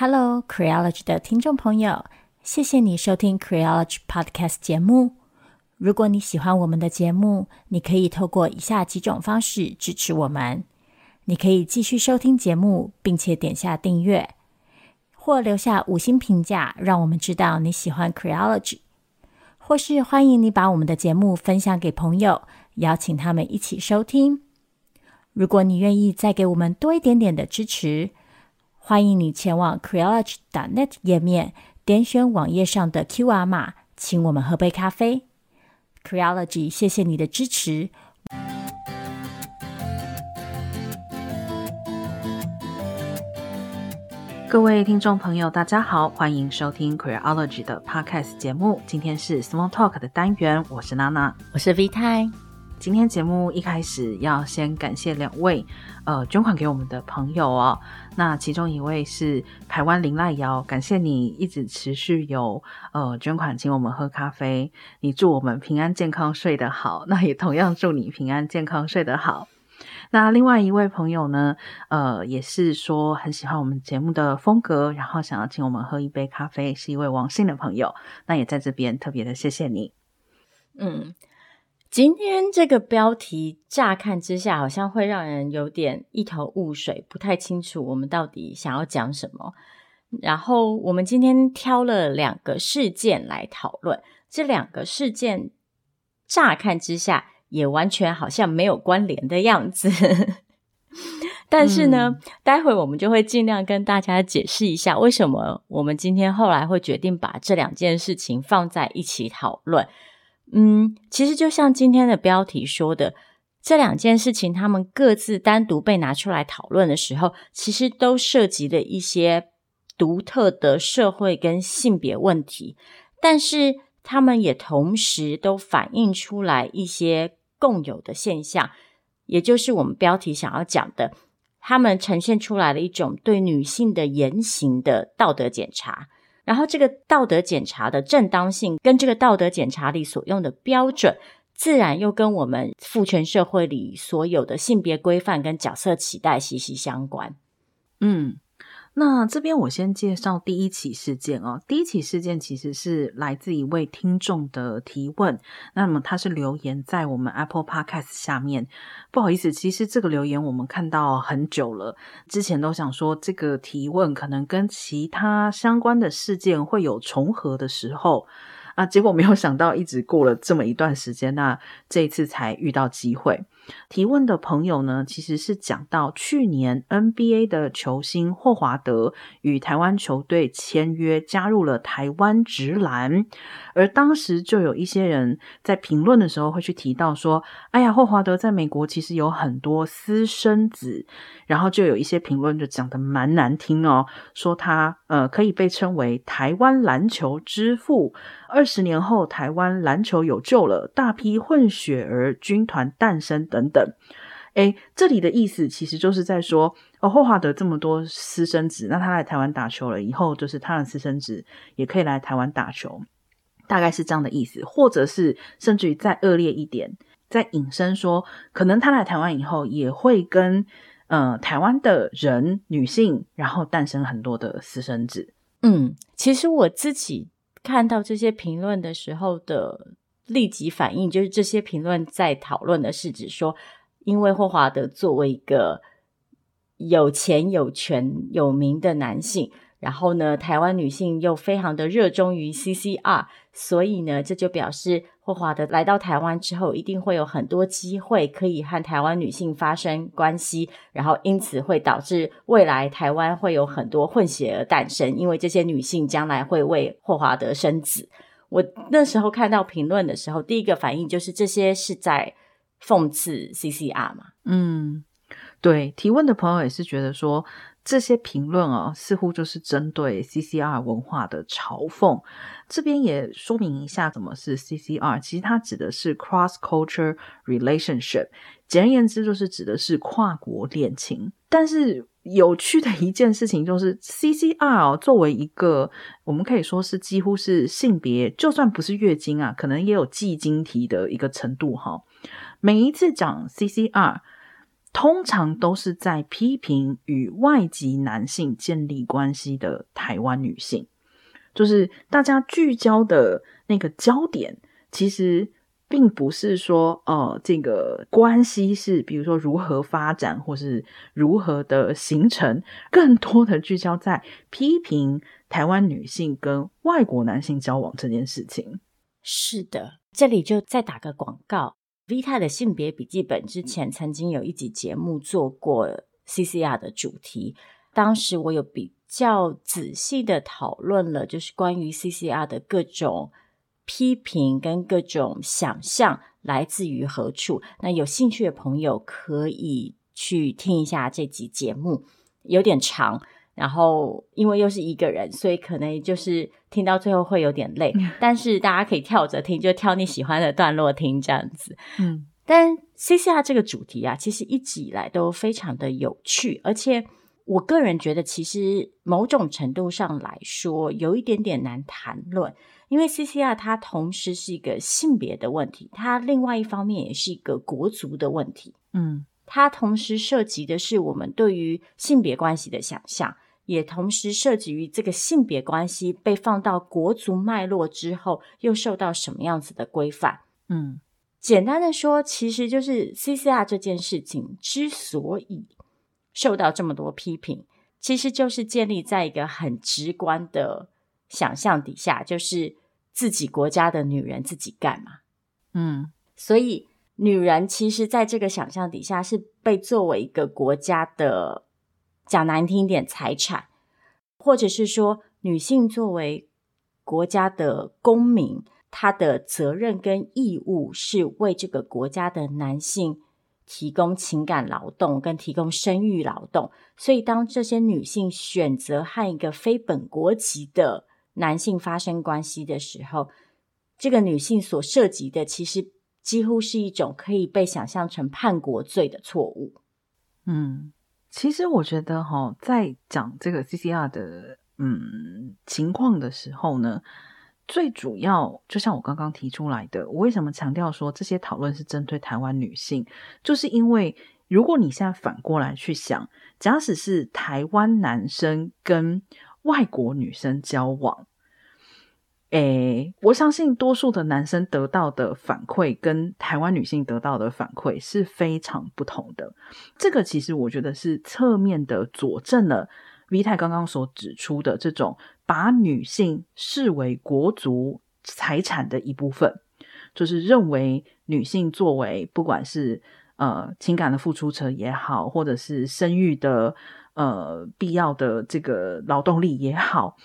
Hello, Creology 的听众朋友，谢谢你收听 Creology Podcast 节目。如果你喜欢我们的节目，你可以透过以下几种方式支持我们：你可以继续收听节目，并且点下订阅，或留下五星评价，让我们知道你喜欢 Creology；或是欢迎你把我们的节目分享给朋友，邀请他们一起收听。如果你愿意再给我们多一点点的支持，欢迎你前往 Creology.net 页面，点选网页上的 QR 码，请我们喝杯咖啡。Creology，谢谢你的支持。各位听众朋友，大家好，欢迎收听 Creology 的 Podcast 节目。今天是 Small Talk 的单元，我是娜娜，我是 V 太。今天节目一开始要先感谢两位，呃，捐款给我们的朋友哦。那其中一位是台湾林赖瑶，感谢你一直持续有呃捐款请我们喝咖啡，你祝我们平安健康睡得好，那也同样祝你平安健康睡得好。那另外一位朋友呢，呃，也是说很喜欢我们节目的风格，然后想要请我们喝一杯咖啡，是一位王姓的朋友，那也在这边特别的谢谢你，嗯。今天这个标题乍看之下，好像会让人有点一头雾水，不太清楚我们到底想要讲什么。然后我们今天挑了两个事件来讨论，这两个事件乍看之下也完全好像没有关联的样子。但是呢，嗯、待会我们就会尽量跟大家解释一下，为什么我们今天后来会决定把这两件事情放在一起讨论。嗯，其实就像今天的标题说的，这两件事情，他们各自单独被拿出来讨论的时候，其实都涉及了一些独特的社会跟性别问题，但是他们也同时都反映出来一些共有的现象，也就是我们标题想要讲的，他们呈现出来了一种对女性的言行的道德检查。然后，这个道德检查的正当性，跟这个道德检查里所用的标准，自然又跟我们父权社会里所有的性别规范跟角色期待息息相关。嗯。那这边我先介绍第一起事件哦。第一起事件其实是来自一位听众的提问，那么他是留言在我们 Apple Podcast 下面。不好意思，其实这个留言我们看到很久了，之前都想说这个提问可能跟其他相关的事件会有重合的时候。啊，结果没有想到，一直过了这么一段时间，那这一次才遇到机会。提问的朋友呢，其实是讲到去年 NBA 的球星霍华德与台湾球队签约，加入了台湾职篮，而当时就有一些人在评论的时候会去提到说：“哎呀，霍华德在美国其实有很多私生子。”然后就有一些评论就讲得蛮难听哦，说他呃可以被称为台湾篮球之父。二十年后，台湾篮球有救了，大批混血儿军团诞生等等等。诶，这里的意思其实就是在说，哦，霍华德这么多私生子，那他来台湾打球了以后，就是他的私生子也可以来台湾打球，大概是这样的意思，或者是甚至于再恶劣一点，再引申说，可能他来台湾以后也会跟呃台湾的人女性，然后诞生很多的私生子。嗯，其实我自己。看到这些评论的时候的立即反应，就是这些评论在讨论的是指说，因为霍华德作为一个有钱有权有名的男性。然后呢，台湾女性又非常的热衷于 CCR，所以呢，这就表示霍华德来到台湾之后，一定会有很多机会可以和台湾女性发生关系，然后因此会导致未来台湾会有很多混血儿诞生，因为这些女性将来会为霍华德生子。我那时候看到评论的时候，第一个反应就是这些是在讽刺 CCR 嘛？嗯，对，提问的朋友也是觉得说。这些评论啊，似乎就是针对 CCR 文化的嘲讽。这边也说明一下，什么是 CCR？其实它指的是 Cross Culture Relationship，简而言之，就是指的是跨国恋情。但是有趣的一件事情就是，CCR 作为一个我们可以说是几乎是性别，就算不是月经啊，可能也有计经题的一个程度哈。每一次讲 CCR。通常都是在批评与外籍男性建立关系的台湾女性，就是大家聚焦的那个焦点，其实。并不是说，呃，这个关系是比如说如何发展，或是如何的形成，更多的聚焦在批评台湾女性跟外国男性交往这件事情。是的，这里就再打个广告，Vita 的性别笔记本之前曾经有一集节目做过 CCR 的主题，当时我有比较仔细的讨论了，就是关于 CCR 的各种。批评跟各种想象来自于何处？那有兴趣的朋友可以去听一下这集节目，有点长，然后因为又是一个人，所以可能就是听到最后会有点累。但是大家可以跳着听，就挑你喜欢的段落听这样子。嗯，但 CCR 这个主题啊，其实一直以来都非常的有趣，而且我个人觉得，其实某种程度上来说，有一点点难谈论。因为 CCR 它同时是一个性别的问题，它另外一方面也是一个国族的问题。嗯，它同时涉及的是我们对于性别关系的想象，也同时涉及于这个性别关系被放到国族脉络之后，又受到什么样子的规范。嗯，简单的说，其实就是 CCR 这件事情之所以受到这么多批评，其实就是建立在一个很直观的。想象底下就是自己国家的女人自己干嘛，嗯，所以女人其实在这个想象底下是被作为一个国家的，讲难听点财产，或者是说女性作为国家的公民，她的责任跟义务是为这个国家的男性提供情感劳动跟提供生育劳动，所以当这些女性选择和一个非本国籍的男性发生关系的时候，这个女性所涉及的，其实几乎是一种可以被想象成叛国罪的错误。嗯，其实我觉得哈，在讲这个 CCR 的嗯情况的时候呢，最主要就像我刚刚提出来的，我为什么强调说这些讨论是针对台湾女性，就是因为如果你现在反过来去想，假使是台湾男生跟外国女生交往，诶，我相信多数的男生得到的反馈跟台湾女性得到的反馈是非常不同的。这个其实我觉得是侧面的佐证了 V 太刚刚所指出的这种把女性视为国族财产的一部分，就是认为女性作为不管是呃情感的付出者也好，或者是生育的。呃，必要的这个劳动力也好，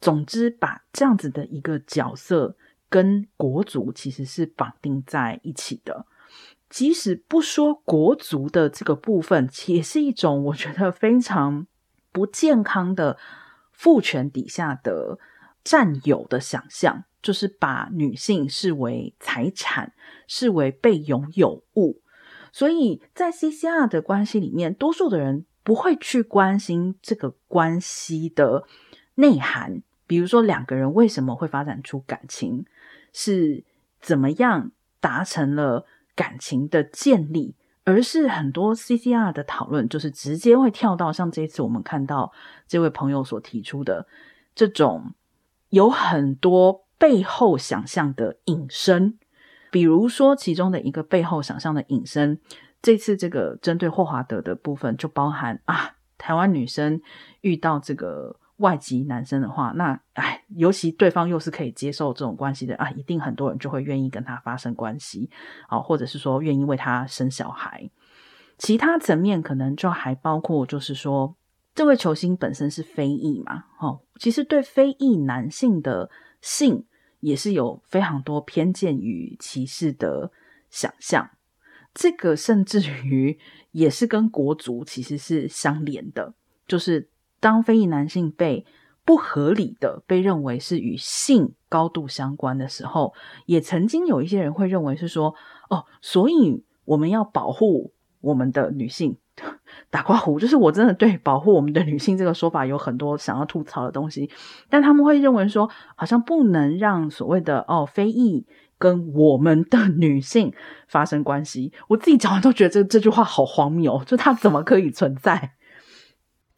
总之把这样子的一个角色跟国族其实是绑定在一起的。即使不说国族的这个部分，也是一种我觉得非常不健康的父权底下的占有的想象，就是把女性视为财产，视为被拥有物。所以在 CCR 的关系里面，多数的人。不会去关心这个关系的内涵，比如说两个人为什么会发展出感情，是怎么样达成了感情的建立，而是很多 CCR 的讨论就是直接会跳到像这一次我们看到这位朋友所提出的这种有很多背后想象的引申，比如说其中的一个背后想象的引申。这次这个针对霍华德的部分，就包含啊，台湾女生遇到这个外籍男生的话，那哎，尤其对方又是可以接受这种关系的啊，一定很多人就会愿意跟他发生关系，啊，或者是说愿意为他生小孩。其他层面可能就还包括，就是说这位球星本身是非裔嘛，哦，其实对非裔男性的性也是有非常多偏见与歧视的想象。这个甚至于也是跟国足其实是相连的，就是当非裔男性被不合理的被认为是与性高度相关的时候，也曾经有一些人会认为是说，哦，所以我们要保护我们的女性。打括弧，就是我真的对保护我们的女性这个说法有很多想要吐槽的东西，但他们会认为说，好像不能让所谓的哦非裔。跟我们的女性发生关系。我自己讲完都觉得这这句话好荒谬，就它怎么可以存在？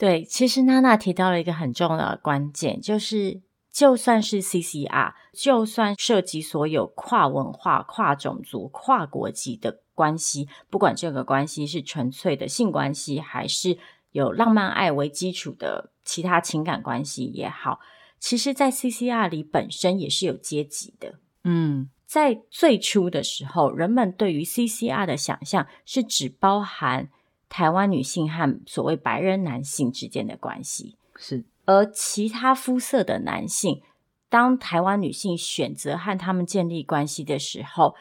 对，其实娜娜提到了一个很重要的关键，就是就算是 CCR，就算涉及所有跨文化、跨种族、跨国籍的关系，不管这个关系是纯粹的性关系，还是有浪漫爱为基础的其他情感关系也好，其实，在 CCR 里本身也是有阶级的。嗯，在最初的时候，人们对于 CCR 的想象是只包含。台湾女性和所谓白人男性之间的关系是，而其他肤色的男性，当台湾女性选择和他们建立关系的时候，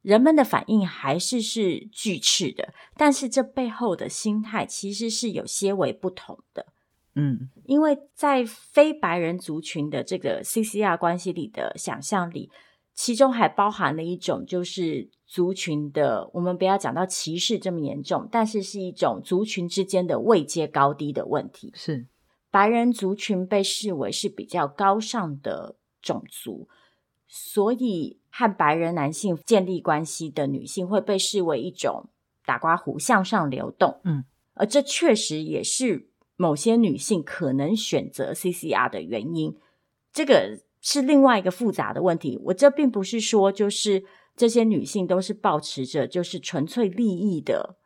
人们的反应还是是拒斥的。但是这背后的心态其实是有些为不同的。嗯，因为在非白人族群的这个 CCR 关系里的想象里，其中还包含了一种就是。族群的，我们不要讲到歧视这么严重，但是是一种族群之间的位阶高低的问题。是白人族群被视为是比较高尚的种族，所以和白人男性建立关系的女性会被视为一种打刮胡向上流动。嗯，而这确实也是某些女性可能选择 CCR 的原因。这个是另外一个复杂的问题。我这并不是说就是。这些女性都是抱持着就是纯粹利益的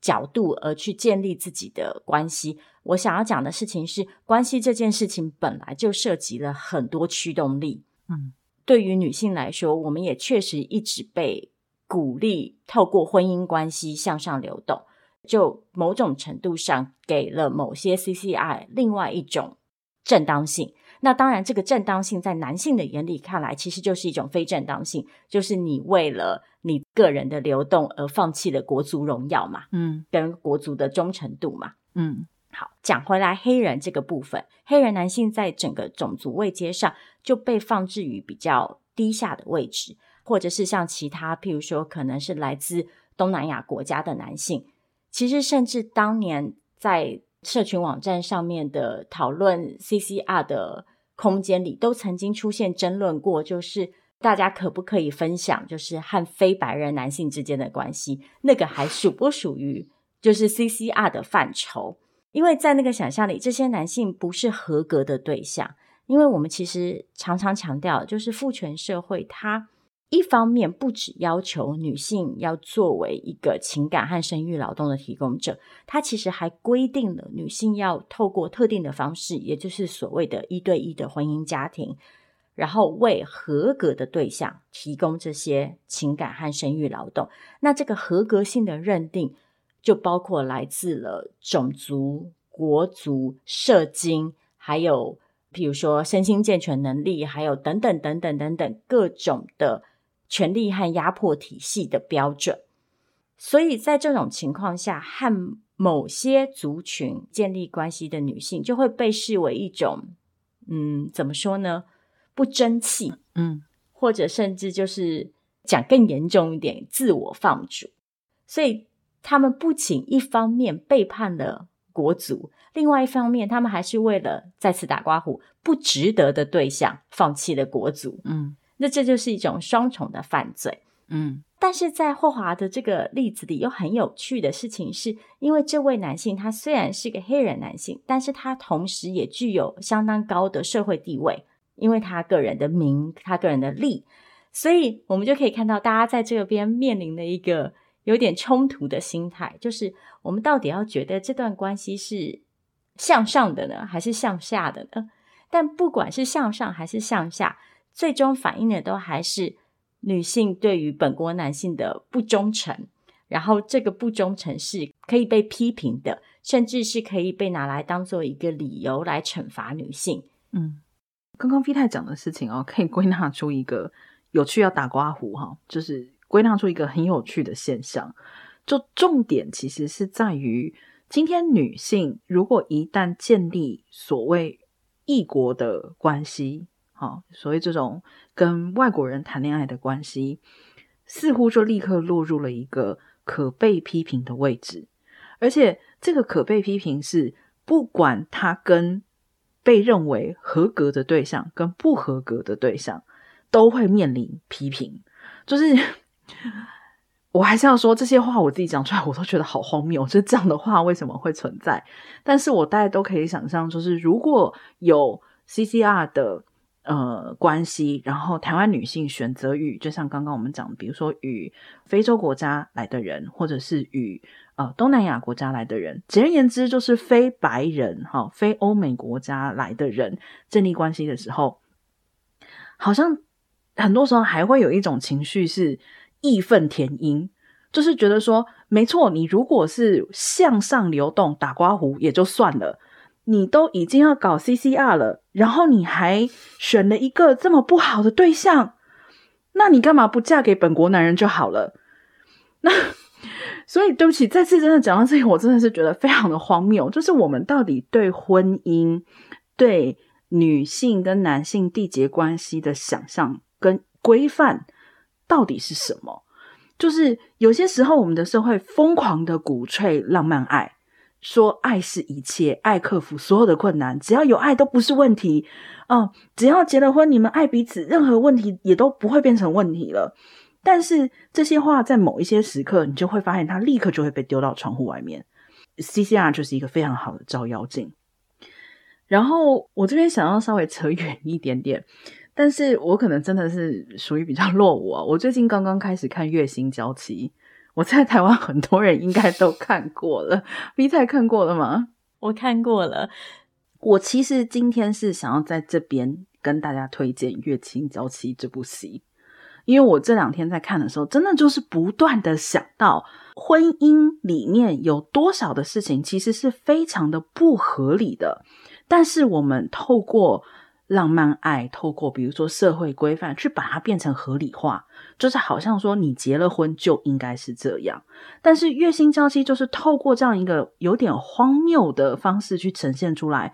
角度而去建立自己的关系。我想要讲的事情是，关系这件事情本来就涉及了很多驱动力。嗯，对于女性来说，我们也确实一直被鼓励透过婚姻关系向上流动，就某种程度上给了某些 CCI 另外一种正当性。那当然，这个正当性在男性的眼里看来，其实就是一种非正当性，就是你为了你个人的流动而放弃了国族荣耀嘛，嗯，跟国族的忠诚度嘛，嗯。好，讲回来，黑人这个部分，黑人男性在整个种族位阶上就被放置于比较低下的位置，或者是像其他，譬如说，可能是来自东南亚国家的男性，其实甚至当年在。社群网站上面的讨论 CCR 的空间里，都曾经出现争论过，就是大家可不可以分享，就是和非白人男性之间的关系，那个还属不属于就是 CCR 的范畴？因为在那个想象里，这些男性不是合格的对象，因为我们其实常常强调，就是父权社会它。一方面不只要求女性要作为一个情感和生育劳动的提供者，它其实还规定了女性要透过特定的方式，也就是所谓的一对一的婚姻家庭，然后为合格的对象提供这些情感和生育劳动。那这个合格性的认定，就包括来自了种族、国族、社经，还有比如说身心健全能力，还有等等等等等等各种的。权力和压迫体系的标准，所以在这种情况下，和某些族群建立关系的女性就会被视为一种，嗯，怎么说呢？不争气，嗯，或者甚至就是讲更严重一点，自我放逐。所以他们不仅一方面背叛了国族，另外一方面，他们还是为了再次打刮胡不值得的对象，放弃了国族，嗯。那这就是一种双重的犯罪，嗯，但是在霍华的这个例子里，又很有趣的事情是，因为这位男性他虽然是个黑人男性，但是他同时也具有相当高的社会地位，因为他个人的名，他个人的利，所以我们就可以看到，大家在这边面临的一个有点冲突的心态，就是我们到底要觉得这段关系是向上的呢，还是向下的呢？但不管是向上还是向下。最终反映的都还是女性对于本国男性的不忠诚，然后这个不忠诚是可以被批评的，甚至是可以被拿来当做一个理由来惩罚女性。嗯，刚刚 V 太讲的事情哦，可以归纳出一个有趣要打刮胡哈，就是归纳出一个很有趣的现象。就重点其实是在于，今天女性如果一旦建立所谓异国的关系。好，所以这种跟外国人谈恋爱的关系，似乎就立刻落入了一个可被批评的位置，而且这个可被批评是不管他跟被认为合格的对象跟不合格的对象都会面临批评。就是 我还是要说这些话，我自己讲出来我都觉得好荒谬。就这样的话为什么会存在？但是我大概都可以想象，就是如果有 CCR 的呃关系，然后台湾女性选择与，就像刚刚我们讲，比如说与非洲国家来的人，或者是与呃东南亚国家来的人，简而言之就是非白人哈、哦、非欧美国家来的人建立关系的时候，好像。很多时候还会有一种情绪是义愤填膺，就是觉得说，没错，你如果是向上流动打刮胡也就算了，你都已经要搞 CCR 了，然后你还选了一个这么不好的对象，那你干嘛不嫁给本国男人就好了？那所以对不起，再次真的讲到这里，我真的是觉得非常的荒谬，就是我们到底对婚姻、对女性跟男性缔结关系的想象。跟规范到底是什么？就是有些时候，我们的社会疯狂的鼓吹浪漫爱，说爱是一切，爱克服所有的困难，只要有爱都不是问题。哦，只要结了婚，你们爱彼此，任何问题也都不会变成问题了。但是这些话在某一些时刻，你就会发现它立刻就会被丢到窗户外面。CCR 就是一个非常好的照妖镜。然后我这边想要稍微扯远一点点。但是我可能真的是属于比较落伍啊！我最近刚刚开始看《月薪娇妻》，我在台湾很多人应该都看过了。B 菜看过了吗？我看过了。我其实今天是想要在这边跟大家推荐《月清娇妻》这部戏，因为我这两天在看的时候，真的就是不断的想到婚姻里面有多少的事情其实是非常的不合理的，但是我们透过浪漫爱透过比如说社会规范去把它变成合理化，就是好像说你结了婚就应该是这样。但是月薪娇妻就是透过这样一个有点荒谬的方式去呈现出来，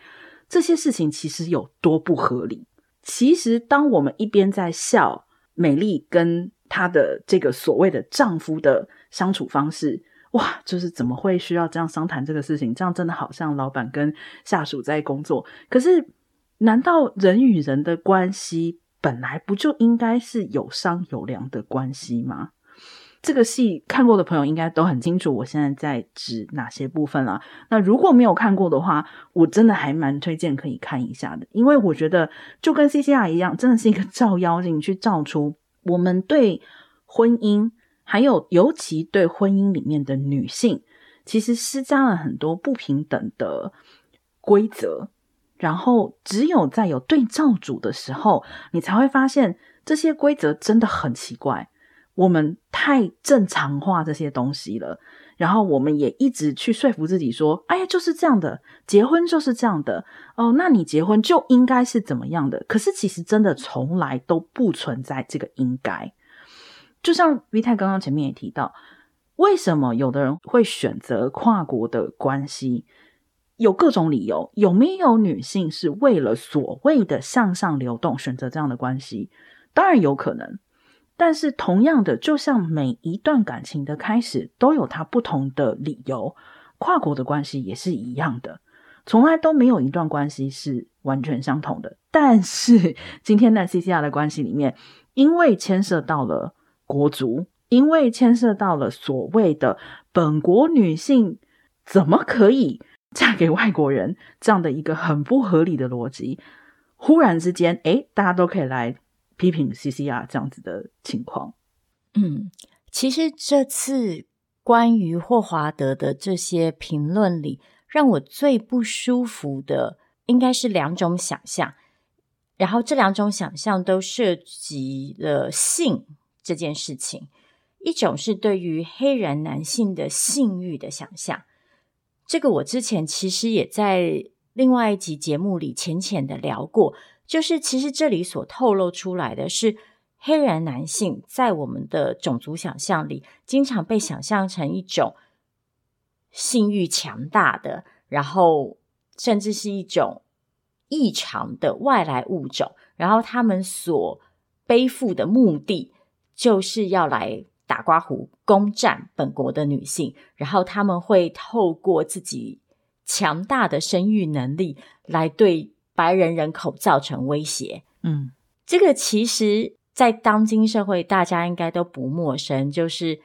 这些事情其实有多不合理。其实当我们一边在笑美丽跟她的这个所谓的丈夫的相处方式，哇，就是怎么会需要这样商谈这个事情？这样真的好像老板跟下属在工作，可是。难道人与人的关系本来不就应该是有商有量的关系吗？这个戏看过的朋友应该都很清楚，我现在在指哪些部分了。那如果没有看过的话，我真的还蛮推荐可以看一下的，因为我觉得就跟 CCR 一样，真的是一个照妖镜，去照出我们对婚姻，还有尤其对婚姻里面的女性，其实施加了很多不平等的规则。然后，只有在有对照组的时候，你才会发现这些规则真的很奇怪。我们太正常化这些东西了，然后我们也一直去说服自己说：“哎呀，就是这样的，结婚就是这样的哦。”那你结婚就应该是怎么样的？可是其实真的从来都不存在这个应该。就像 V 太刚刚前面也提到，为什么有的人会选择跨国的关系？有各种理由，有没有女性是为了所谓的向上流动选择这样的关系？当然有可能，但是同样的，就像每一段感情的开始都有它不同的理由，跨国的关系也是一样的，从来都没有一段关系是完全相同的。但是今天在 CCR 的关系里面，因为牵涉到了国足，因为牵涉到了所谓的本国女性，怎么可以 嫁给外国人这样的一个很不合理的逻辑，忽然之间，诶，大家都可以来批评 CCR 这样子的情况。嗯，其实这次关于霍华德的这些评论里，让我最不舒服的应该是两种想象，然后这两种想象都涉及了性这件事情。一种是对于黑人男性的性欲的想象。这个我之前其实也在另外一集节目里浅浅的聊过，就是其实这里所透露出来的是，黑人男性在我们的种族想象里，经常被想象成一种性欲强大的，然后甚至是一种异常的外来物种，然后他们所背负的目的就是要来。打刮胡攻占本国的女性，然后他们会透过自己强大的生育能力来对白人人口造成威胁。嗯，这个其实在当今社会，大家应该都不陌生，就是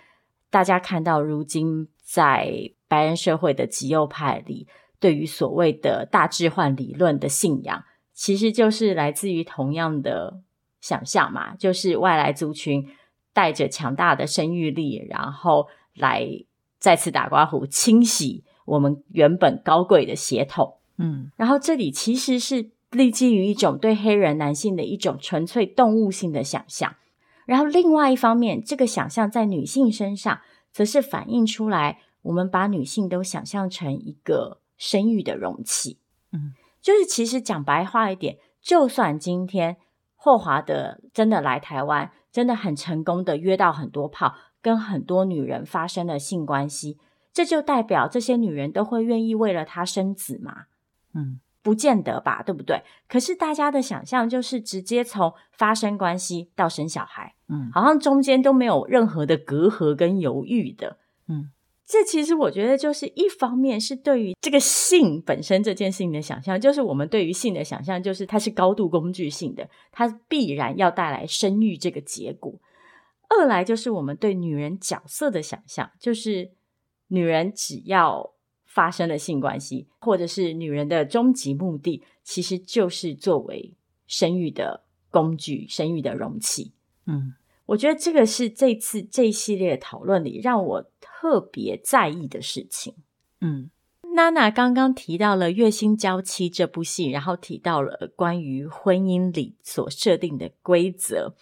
大家看到如今在白人社会的极右派里，对于所谓的大置换理论的信仰，其实就是来自于同样的想象嘛，就是外来族群带着强大的生育力，然后来再次打刮胡，清洗我们原本高贵的血统。嗯，然后这里其实是。立基于一种对黑人男性的一种纯粹动物性的想象，然后另外一方面，这个想象在女性身上，则是反映出来，我们把女性都想象成一个生育的容器。嗯，就是其实讲白话一点，就算今天霍华德真的来台湾，真的很成功的约到很多炮，跟很多女人发生了性关系，这就代表这些女人都会愿意为了他生子吗？嗯。不见得吧，对不对？可是大家的想象就是直接从发生关系到生小孩，嗯，好像中间都没有任何的隔阂跟犹豫的，嗯，这其实我觉得就是一方面是对于这个性本身这件事情的想象，就是我们对于性的想象，就是它是高度工具性的，它必然要带来生育这个结果。二来就是我们对女人角色的想象，就是女人只要。发生了性关系，或者是女人的终极目的，其实就是作为生育的工具、生育的容器。嗯，我觉得这个是这次这一系列的讨论里让我特别在意的事情。嗯，娜娜刚刚提到了《月薪娇妻》这部戏，然后提到了关于婚姻里所设定的规则。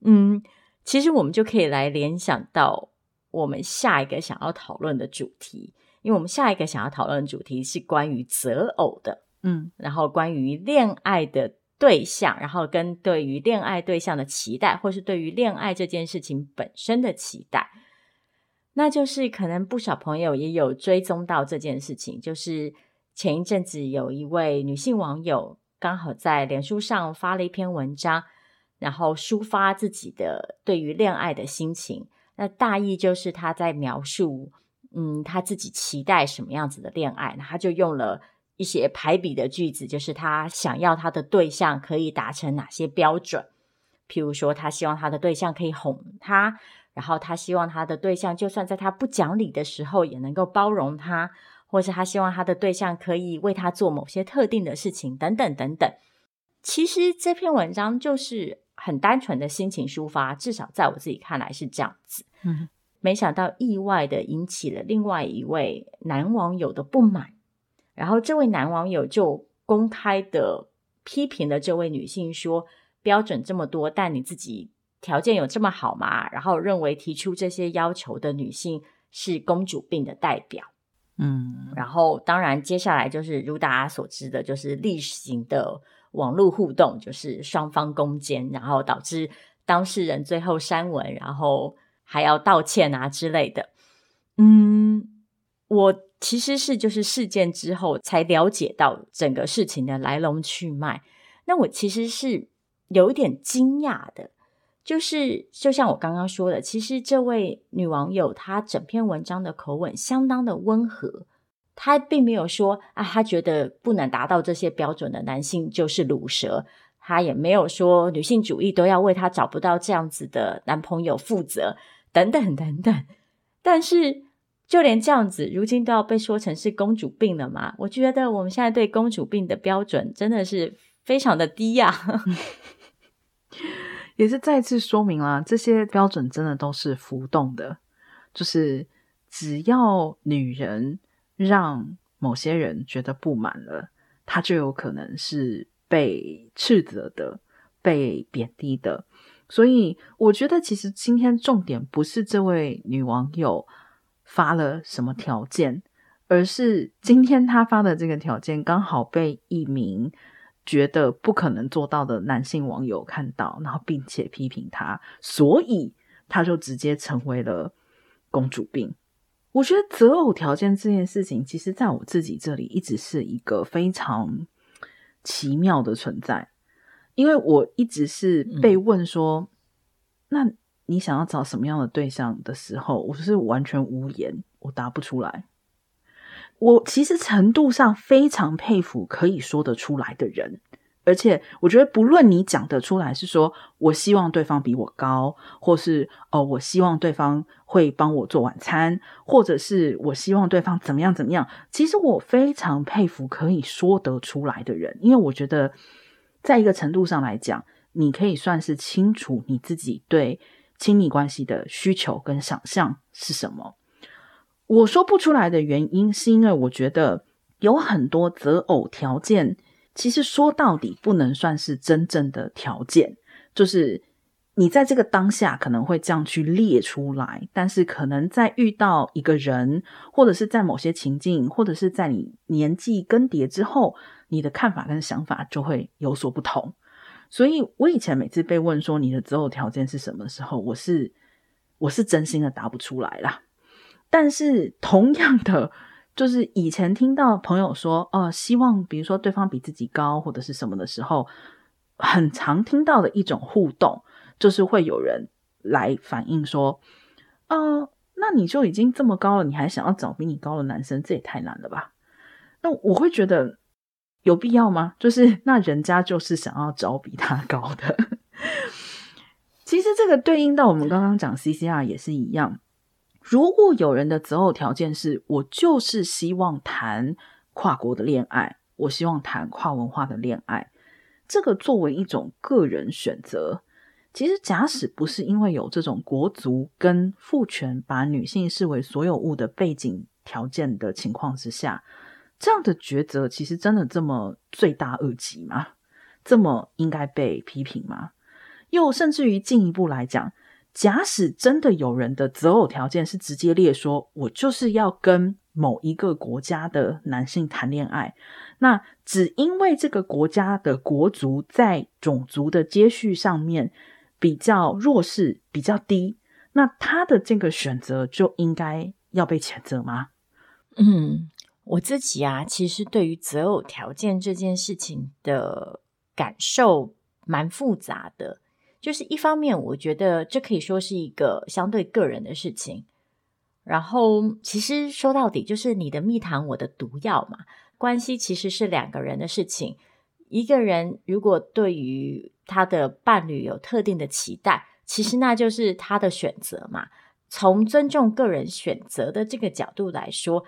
嗯，其实我们就可以来联想到我们下一个想要讨论的主题。因为我们下一个想要讨论的主题是关于择偶的，嗯，然后关于恋爱的对象，然后跟对于恋爱对象的期待，或是对于恋爱这件事情本身的期待，那就是可能不少朋友也有追踪到这件事情，就是前一阵子有一位女性网友刚好在脸书上发了一篇文章，然后抒发自己的对于恋爱的心情，那大意就是她在描述。嗯，他自己期待什么样子的恋爱？那他就用了一些排比的句子，就是他想要他的对象可以达成哪些标准。譬如说，他希望他的对象可以哄他，然后他希望他的对象就算在他不讲理的时候也能够包容他，或是他希望他的对象可以为他做某些特定的事情，等等等等。其实这篇文章就是很单纯的心情抒发，至少在我自己看来是这样子。嗯。没想到意外的引起了另外一位男网友的不满，然后这位男网友就公开的批评了这位女性说：“标准这么多，但你自己条件有这么好吗？”然后认为提出这些要求的女性是公主病的代表。嗯，然后当然接下来就是如大家所知的，就是例行的网络互动，就是双方攻坚，然后导致当事人最后删文，然后。还要道歉啊之类的，嗯，我其实是就是事件之后才了解到整个事情的来龙去脉。那我其实是有一点惊讶的，就是就像我刚刚说的，其实这位女网友她整篇文章的口吻相当的温和，她并没有说啊，她觉得不能达到这些标准的男性就是鲁蛇，她也没有说女性主义都要为她找不到这样子的男朋友负责。等等等等，但是就连这样子，如今都要被说成是公主病了吗？我觉得我们现在对公主病的标准真的是非常的低呀，也是再次说明了这些标准真的都是浮动的，就是只要女人让某些人觉得不满了，她就有可能是被斥责的、被贬低的。所以我觉得，其实今天重点不是这位女网友发了什么条件，而是今天他发的这个条件刚好被一名觉得不可能做到的男性网友看到，然后并且批评他，所以他就直接成为了公主病。我觉得择偶条件这件事情，其实在我自己这里一直是一个非常奇妙的存在。因为我一直是被问说，嗯、那你想要找什么样的对象的时候，我是完全无言，我答不出来。我其实程度上非常佩服可以说得出来的人，而且我觉得，不论你讲得出来是说我希望对方比我高，或是哦，我希望对方会帮我做晚餐，或者是我希望对方怎么样怎么样。其实我非常佩服可以说得出来的人，因为我觉得在一个程度上来讲，你可以算是清楚你自己对亲密关系的需求跟想象是什么。我说不出来的原因，是因为我觉得有很多择偶条件。其实说到底，不能算是真正的条件，就是你在这个当下可能会这样去列出来，但是可能在遇到一个人，或者是在某些情境，或者是在你年纪更迭之后，你的看法跟想法就会有所不同。所以我以前每次被问说你的择偶条件是什么时候，我是我是真心的答不出来啦。但是同样的。就是以前听到朋友说，哦，希望比如说对方比自己高或者是什么的时候，很常听到的一种互动，就是会有人来反映说，呃，那你就已经这么高了，你还想要找比你高的男生，这也太难了吧？那我会觉得有必要吗？就是那人家就是想要找比他高的。其实这个对应到我们刚刚讲 CCR 也是一样。如果有人的择偶条件是我就是希望谈跨国的恋爱，我希望谈跨文化的恋爱，这个作为一种个人选择，其实假使不是因为有这种国族跟父权把女性视为所有物的背景条件的情况之下，这样的抉择其实真的这么罪大恶极吗？这么应该被批评吗？又甚至于进一步来讲。假使真的有人的择偶条件是直接列说，我就是要跟某一个国家的男性谈恋爱，那只因为这个国家的国族在种族的接续上面比较弱势、比较低，那他的这个选择就应该要被谴责吗？嗯，我自己啊，其实对于择偶条件这件事情的感受蛮复杂的。就是一方面，我觉得这可以说是一个相对个人的事情。然后，其实说到底，就是你的蜜糖，我的毒药嘛。关系其实是两个人的事情。一个人如果对于他的伴侣有特定的期待，其实那就是他的选择嘛。从尊重个人选择的这个角度来说。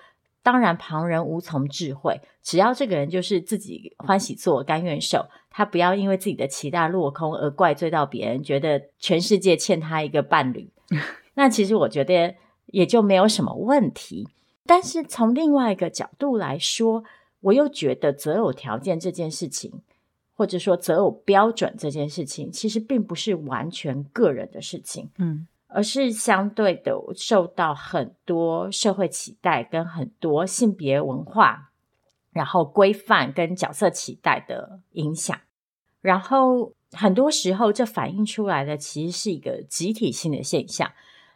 当然，旁人无从智慧。只要这个人就是自己欢喜做、甘愿受，他不要因为自己的期待落空而怪罪到别人，觉得全世界欠他一个伴侣。那其实我觉得也就没有什么问题。但是从另外一个角度来说，我又觉得择偶条件这件事情，或者说择偶标准这件事情，其实并不是完全个人的事情。嗯。而是相对的受到很多社会期待跟很多性别文化，然后规范跟角色期待的影响，然后很多时候这反映出来的其实是一个集体性的现象。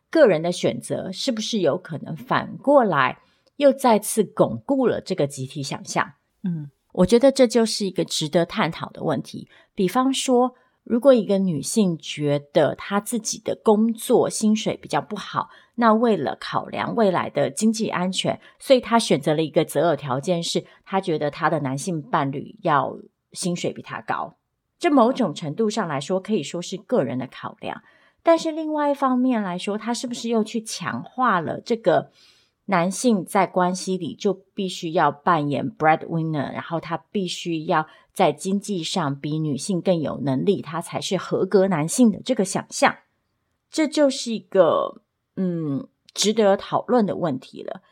个人的选择是不是有可能反过来又再次巩固了这个集体想象？嗯，我觉得这就是一个值得探讨的问题。比方说。如果一个女性觉得她自己的工作薪水比较不好，那为了考量未来的经济安全，所以她选择了一个择偶条件是，她觉得她的男性伴侣要薪水比她高。这某种程度上来说，可以说是个人的考量。但是另外一方面来说，她是不是又去强化了这个？男性在关系里就必须要扮演 breadwinner，然后他必须要在经济上比女性更有能力，他才是合格男性的这个想象，这就是一个嗯值得讨论的问题了。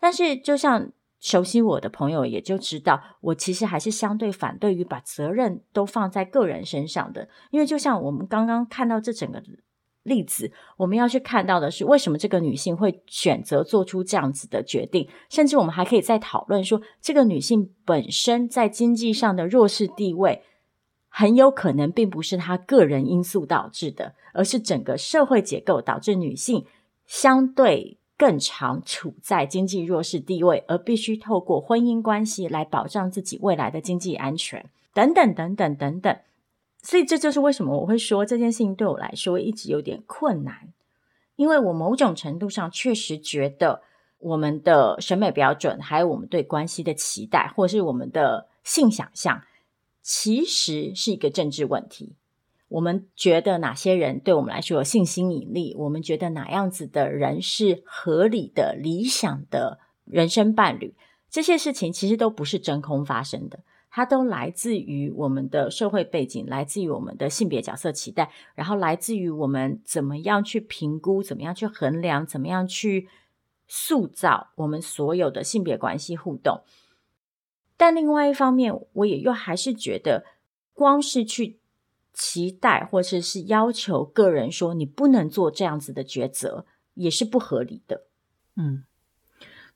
但是，就像熟悉我的朋友也就知道，我其实还是相对反对于把责任都放在个人身上的，因为就像我们刚刚看到这整个。例子，我们要去看到的是，为什么这个女性会选择做出这样子的决定？甚至我们还可以再讨论说，这个女性本身在经济上的弱势地位，很有可能并不是她个人因素导致的，而是整个社会结构导致女性相对更常处在经济弱势地位，而必须透过婚姻关系来保障自己未来的经济安全，等等等等等等。所以这就是为什么我会说这件事情对我来说一直有点困难，因为我某种程度上确实觉得我们的审美标准，还有我们对关系的期待，或是我们的性想象，其实是一个政治问题。我们觉得哪些人对我们来说有性吸引力？我们觉得哪样子的人是合理的、理想的人生伴侣？这些事情其实都不是真空发生的，它都来自于我们的社会背景，来自于我们的性别角色期待，然后来自于我们怎么样去评估、怎么样去衡量、怎么样去塑造我们所有的性别关系互动。但另外一方面，我也又还是觉得，光是去。期待或者是要求个人说你不能做这样子的抉择，也是不合理的。嗯，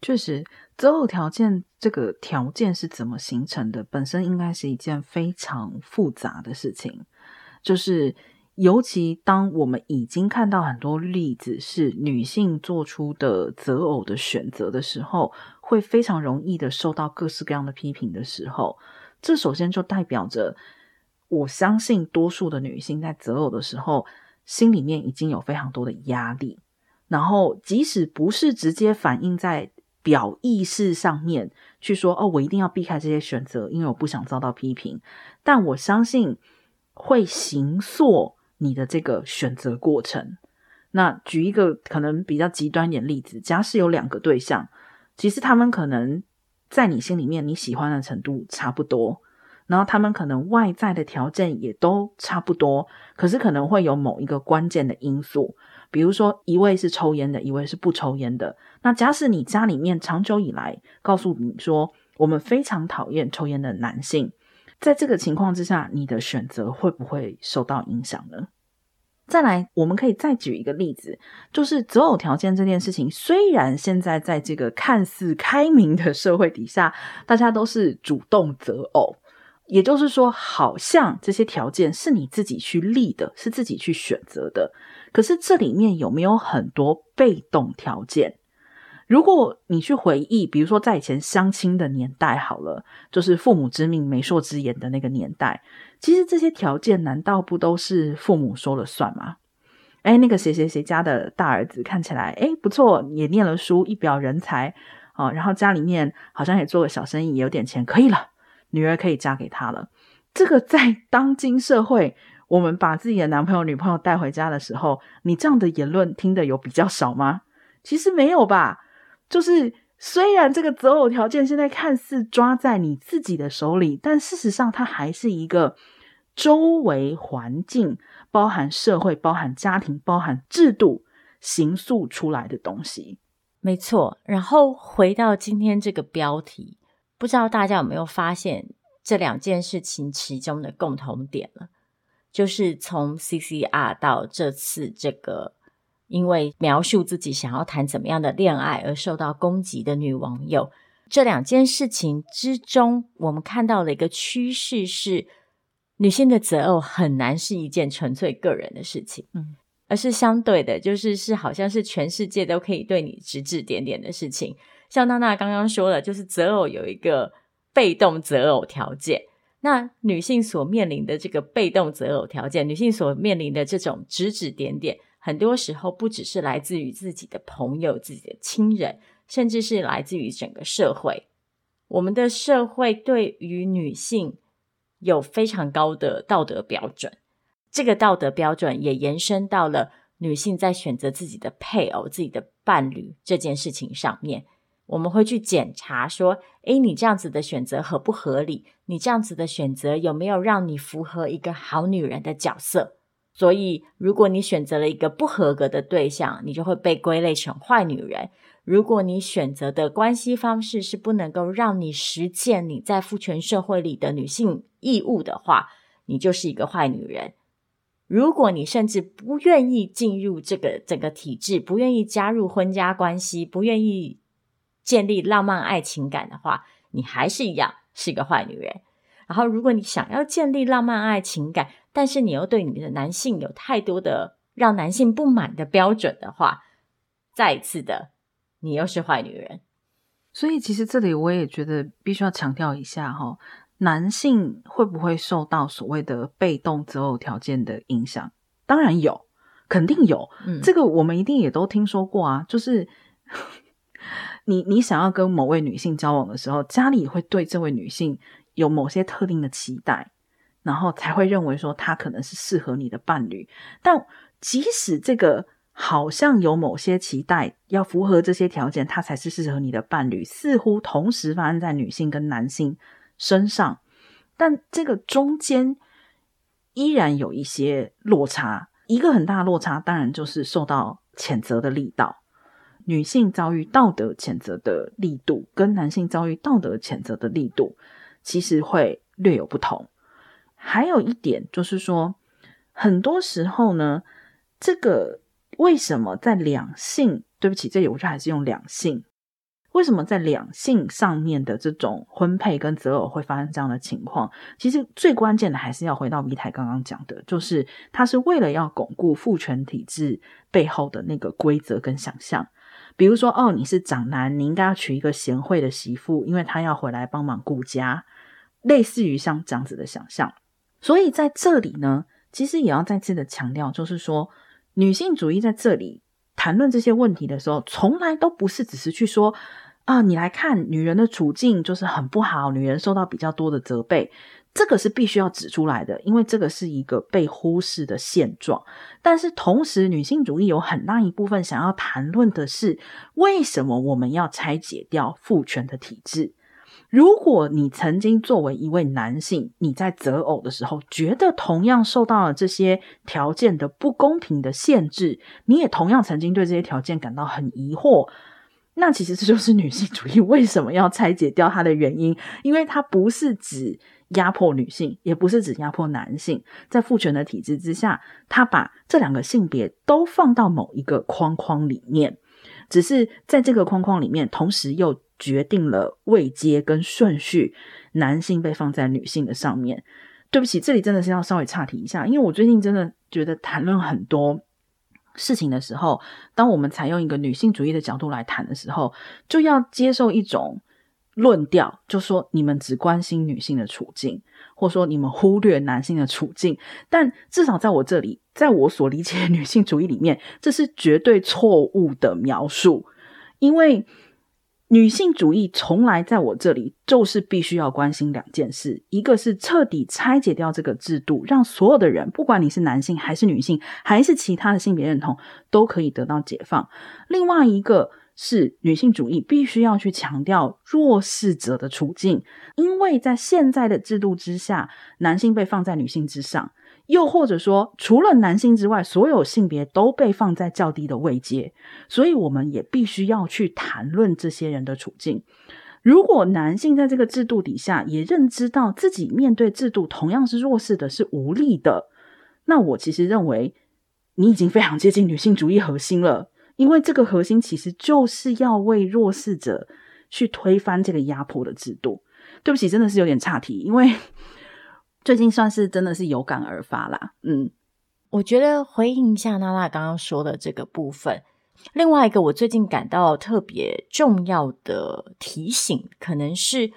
确实，择偶条件这个条件是怎么形成的，本身应该是一件非常复杂的事情。就是尤其当我们已经看到很多例子是女性做出的择偶的选择的时候，会非常容易的受到各式各样的批评的时候，这首先就代表着。我相信多数的女性在择偶的时候，心里面已经有非常多的压力，然后即使不是直接反映在表意识上面去说，哦，我一定要避开这些选择，因为我不想遭到批评。但我相信会形塑你的这个选择过程。那举一个可能比较极端一点例子，假使有两个对象，其实他们可能在你心里面你喜欢的程度差不多。然后他们可能外在的条件也都差不多，可是可能会有某一个关键的因素，比如说一位是抽烟的，一位是不抽烟的。那假使你家里面长久以来告诉你说，我们非常讨厌抽烟的男性，在这个情况之下，你的选择会不会受到影响呢？再来，我们可以再举一个例子，就是择偶条件这件事情，虽然现在在这个看似开明的社会底下，大家都是主动择偶。也就是说，好像这些条件是你自己去立的，是自己去选择的。可是这里面有没有很多被动条件？如果你去回忆，比如说在以前相亲的年代，好了，就是父母之命、媒妁之言的那个年代，其实这些条件难道不都是父母说了算吗？诶，那个谁谁谁家的大儿子看起来诶不错，也念了书，一表人才啊，然后家里面好像也做个小生意，也有点钱，可以了。女儿可以嫁给他了，这个在当今社会，我们把自己的男朋友、女朋友带回家的时候，你这样的言论听的有比较少吗？其实没有吧。就是虽然这个择偶条件现在看似抓在你自己的手里，但事实上它还是一个周围环境，包含社会、包含家庭、包含制度形塑出来的东西。没错。然后回到今天这个标题。不知道大家有没有发现这两件事情其中的共同点了？就是从 CCR 到这次这个因为描述自己想要谈怎么样的恋爱而受到攻击的女网友，这两件事情之中，我们看到了一个趋势是，女性的择偶很难是一件纯粹个人的事情，嗯，而是相对的，就是是好像是全世界都可以对你指指点点的事情。像娜娜刚刚说了，就是择偶有一个被动择偶条件。那女性所面临的这个被动择偶条件，女性所面临的这种指指点点，很多时候不只是来自于自己的朋友、自己的亲人，甚至是来自于整个社会。我们的社会对于女性有非常高的道德标准，这个道德标准也延伸到了女性在选择自己的配偶、自己的伴侣这件事情上面。我们会去检查说，诶，你这样子的选择合不合理？你这样子的选择有没有让你符合一个好女人的角色？所以，如果你选择了一个不合格的对象，你就会被归类成坏女人。如果你选择的关系方式是不能够让你实践你在父权社会里的女性义务的话，你就是一个坏女人。如果你甚至不愿意进入这个整个体制，不愿意加入婚家关系，不愿意。建立浪漫爱情感的话，你还是一样是一个坏女人。然后，如果你想要建立浪漫爱情感，但是你又对你的男性有太多的让男性不满的标准的话，再一次的，你又是坏女人。所以，其实这里我也觉得必须要强调一下哈，男性会不会受到所谓的被动择偶条件的影响？当然有，肯定有。嗯，这个我们一定也都听说过啊，就是。你你想要跟某位女性交往的时候，家里会对这位女性有某些特定的期待，然后才会认为说她可能是适合你的伴侣。但即使这个好像有某些期待，要符合这些条件，他才是适合你的伴侣，似乎同时发生在女性跟男性身上，但这个中间依然有一些落差。一个很大的落差，当然就是受到谴责的力道。女性遭遇道德谴责的力度，跟男性遭遇道德谴责的力度，其实会略有不同。还有一点就是说，很多时候呢，这个为什么在两性？对不起，这里我就还是用两性。为什么在两性上面的这种婚配跟择偶会发生这样的情况？其实最关键的还是要回到 V 台刚刚讲的，就是他是为了要巩固父权体制背后的那个规则跟想象。比如说，哦，你是长男，你应该要娶一个贤惠的媳妇，因为她要回来帮忙顾家，类似于像这样子的想象。所以在这里呢，其实也要再次的强调，就是说，女性主义在这里谈论这些问题的时候，从来都不是只是去说。啊，你来看，女人的处境就是很不好，女人受到比较多的责备，这个是必须要指出来的，因为这个是一个被忽视的现状。但是同时，女性主义有很大一部分想要谈论的是，为什么我们要拆解掉父权的体制？如果你曾经作为一位男性，你在择偶的时候，觉得同样受到了这些条件的不公平的限制，你也同样曾经对这些条件感到很疑惑。那其实这就是女性主义为什么要拆解掉它的原因，因为它不是指压迫女性，也不是只压迫男性。在父权的体制之下，他把这两个性别都放到某一个框框里面，只是在这个框框里面，同时又决定了位阶跟顺序，男性被放在女性的上面。对不起，这里真的是要稍微岔题一下，因为我最近真的觉得谈论很多。事情的时候，当我们采用一个女性主义的角度来谈的时候，就要接受一种论调，就说你们只关心女性的处境，或说你们忽略男性的处境。但至少在我这里，在我所理解的女性主义里面，这是绝对错误的描述，因为。女性主义从来在我这里就是必须要关心两件事，一个是彻底拆解掉这个制度，让所有的人，不管你是男性还是女性，还是其他的性别认同，都可以得到解放；另外一个是女性主义必须要去强调弱势者的处境，因为在现在的制度之下，男性被放在女性之上。又或者说，除了男性之外，所有性别都被放在较低的位阶，所以我们也必须要去谈论这些人的处境。如果男性在这个制度底下也认知到自己面对制度同样是弱势的、是无力的，那我其实认为你已经非常接近女性主义核心了，因为这个核心其实就是要为弱势者去推翻这个压迫的制度。对不起，真的是有点岔题，因为。最近算是真的是有感而发啦，嗯，我觉得回应一下娜娜刚刚说的这个部分。另外一个我最近感到特别重要的提醒，可能是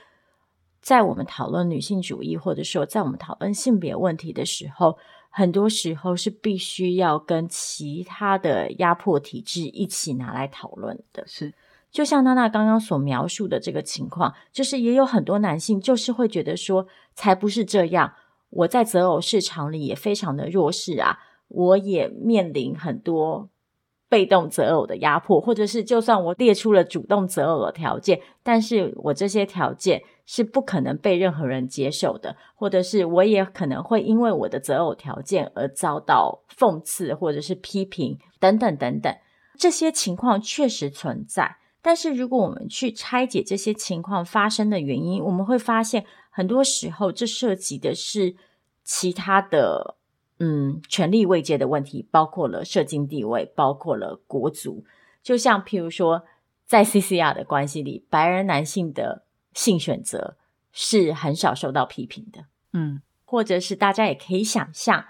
在我们讨论女性主义，或者说在我们讨论性别问题的时候，很多时候是必须要跟其他的压迫体制一起拿来讨论的。是，就像娜娜刚刚所描述的这个情况，就是也有很多男性就是会觉得说。才不是这样！我在择偶市场里也非常的弱势啊，我也面临很多被动择偶的压迫，或者是就算我列出了主动择偶的条件，但是我这些条件是不可能被任何人接受的，或者是我也可能会因为我的择偶条件而遭到讽刺或者是批评等等等等，这些情况确实存在。但是如果我们去拆解这些情况发生的原因，我们会发现。很多时候，这涉及的是其他的，嗯，权力位阶的问题，包括了社经地位，包括了国族。就像譬如说，在 CCR 的关系里，白人男性的性选择是很少受到批评的，嗯，或者是大家也可以想象，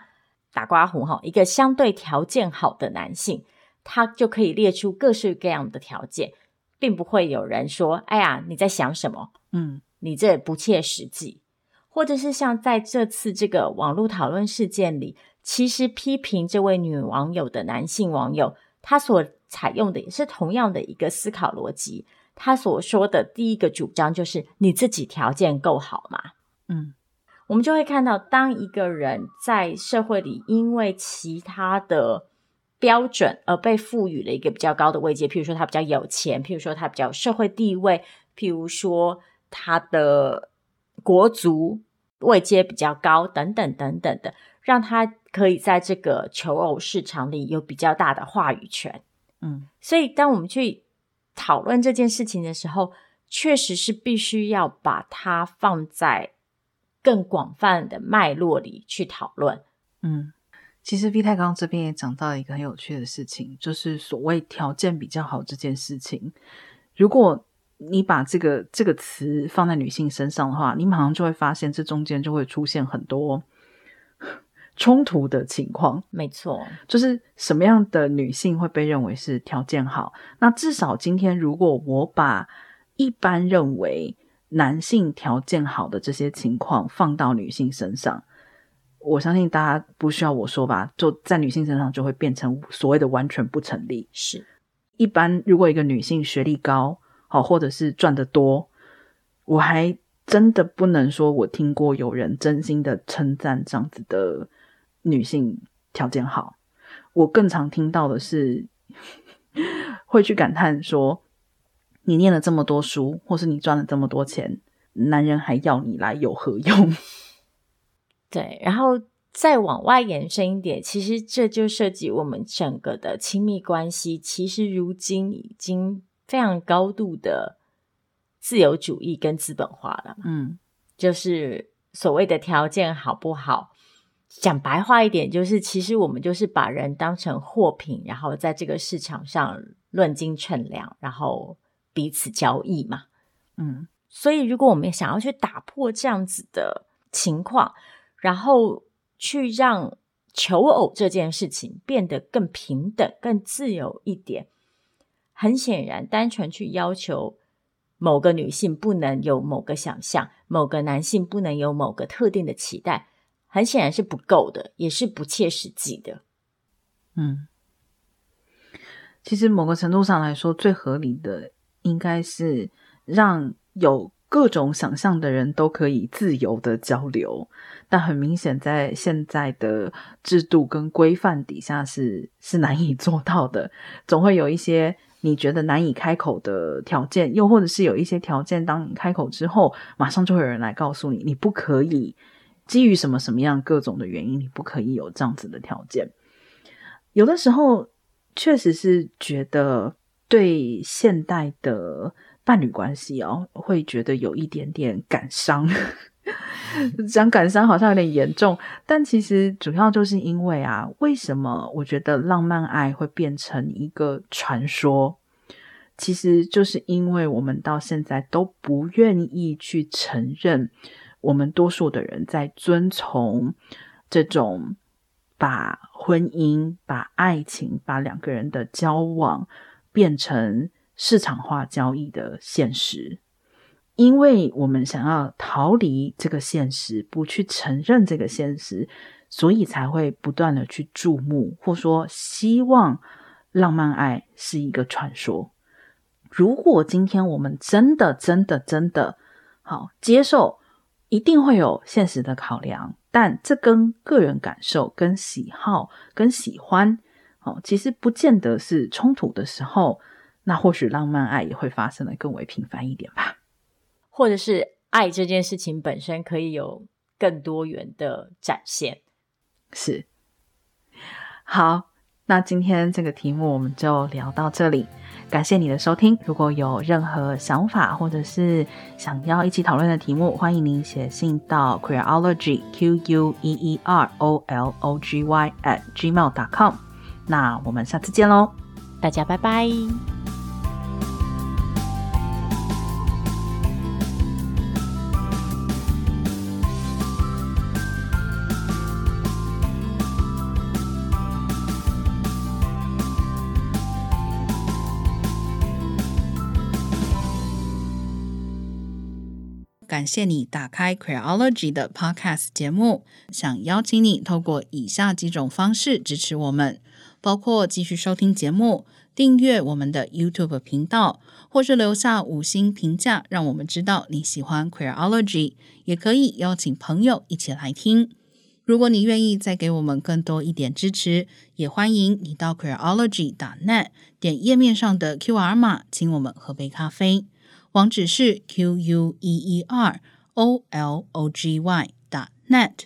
打刮胡哈，一个相对条件好的男性，他就可以列出各式各样的条件，并不会有人说：“哎呀，你在想什么？”嗯。你这不切实际，或者是像在这次这个网络讨论事件里，其实批评这位女网友的男性网友，他所采用的也是同样的一个思考逻辑。他所说的第一个主张就是：你自己条件够好吗？嗯，我们就会看到，当一个人在社会里因为其他的标准而被赋予了一个比较高的位阶，譬如说他比较有钱，譬如说他比较有社会地位，譬如说他的国族位阶比较高，等等等等的，让他可以在这个求偶市场里有比较大的话语权。嗯，所以当我们去讨论这件事情的时候，确实是必须要把它放在更广泛的脉络里去讨论。嗯，其实 V 太刚这边也讲到一个很有趣的事情，就是所谓条件比较好这件事情。如果你把这个这个词放在女性身上的话，你马上就会发现这中间就会出现很多 冲突的情况。没错，就是什么样的女性会被认为是条件好？那至少今天，如果我把一般认为男性条件好的这些情况放到女性身上，我相信大家不需要我说吧，就在女性身上就会变成所谓的完全不成立。是，一般如果一个女性学历高，好，或者是赚得多，我还真的不能说我听过有人真心的称赞这样子的女性条件好。我更常听到的是 会去感叹说。你念了这么多书，或是你赚了这么多钱，男人还要你来有何用？对，然后再往外延伸一点，其实这就涉及我们整个的亲密关系。其实如今已经非常高度的自由主义跟资本化了。嗯，就是所谓的条件好不好？讲白话一点，就是其实我们就是把人当成货品，然后在这个市场上论斤称量，然后。彼此交易嘛，嗯，所以如果我们想要去打破这样子的情况，然后去让求偶这件事情变得更平等、更自由一点，很显然，单纯去要求某个女性不能有某个想象，某个男性不能有某个特定的期待，很显然是不够的，也是不切实际的。嗯，其实某个程度上来说，最合理的。应该是让有各种想象的人都可以自由的交流，但很明显，在现在的制度跟规范底下是是难以做到的。总会有一些你觉得难以开口的条件，又或者是有一些条件，当你开口之后，马上就会有人来告诉你，你不可以基于什么什么样各种的原因，你不可以有这样子的条件。有的时候确实是觉得。对现代的伴侣关系哦，会觉得有一点点感伤。讲感伤好像有点严重，但其实主要就是因为啊，为什么我觉得浪漫爱会变成一个传说？其实就是因为我们到现在都不愿意去承认，我们多数的人在遵从这种把婚姻、把爱情、把两个人的交往。变成市场化交易的现实，因为我们想要逃离这个现实，不去承认这个现实，所以才会不断的去注目，或说希望浪漫爱是一个传说。如果今天我们真的、真的、真的好接受，一定会有现实的考量，但这跟个人感受、跟喜好、跟喜欢。哦，其实不见得是冲突的时候，那或许浪漫爱也会发生的更为频繁一点吧，或者是爱这件事情本身可以有更多元的展现。是，好，那今天这个题目我们就聊到这里，感谢你的收听。如果有任何想法或者是想要一起讨论的题目，欢迎您写信到 Queerology Q U E E R O L O G Y at gmail dot com。那我们下次见喽，大家拜拜。感谢你打开 Queerology 的 Podcast 节目，想邀请你透过以下几种方式支持我们。包括继续收听节目、订阅我们的 YouTube 频道，或是留下五星评价，让我们知道你喜欢 Queerology。也可以邀请朋友一起来听。如果你愿意再给我们更多一点支持，也欢迎你到 Queerology.net 点页面上的 QR 码，请我们喝杯咖啡。网址是 Q U E E R O L O G Y.net。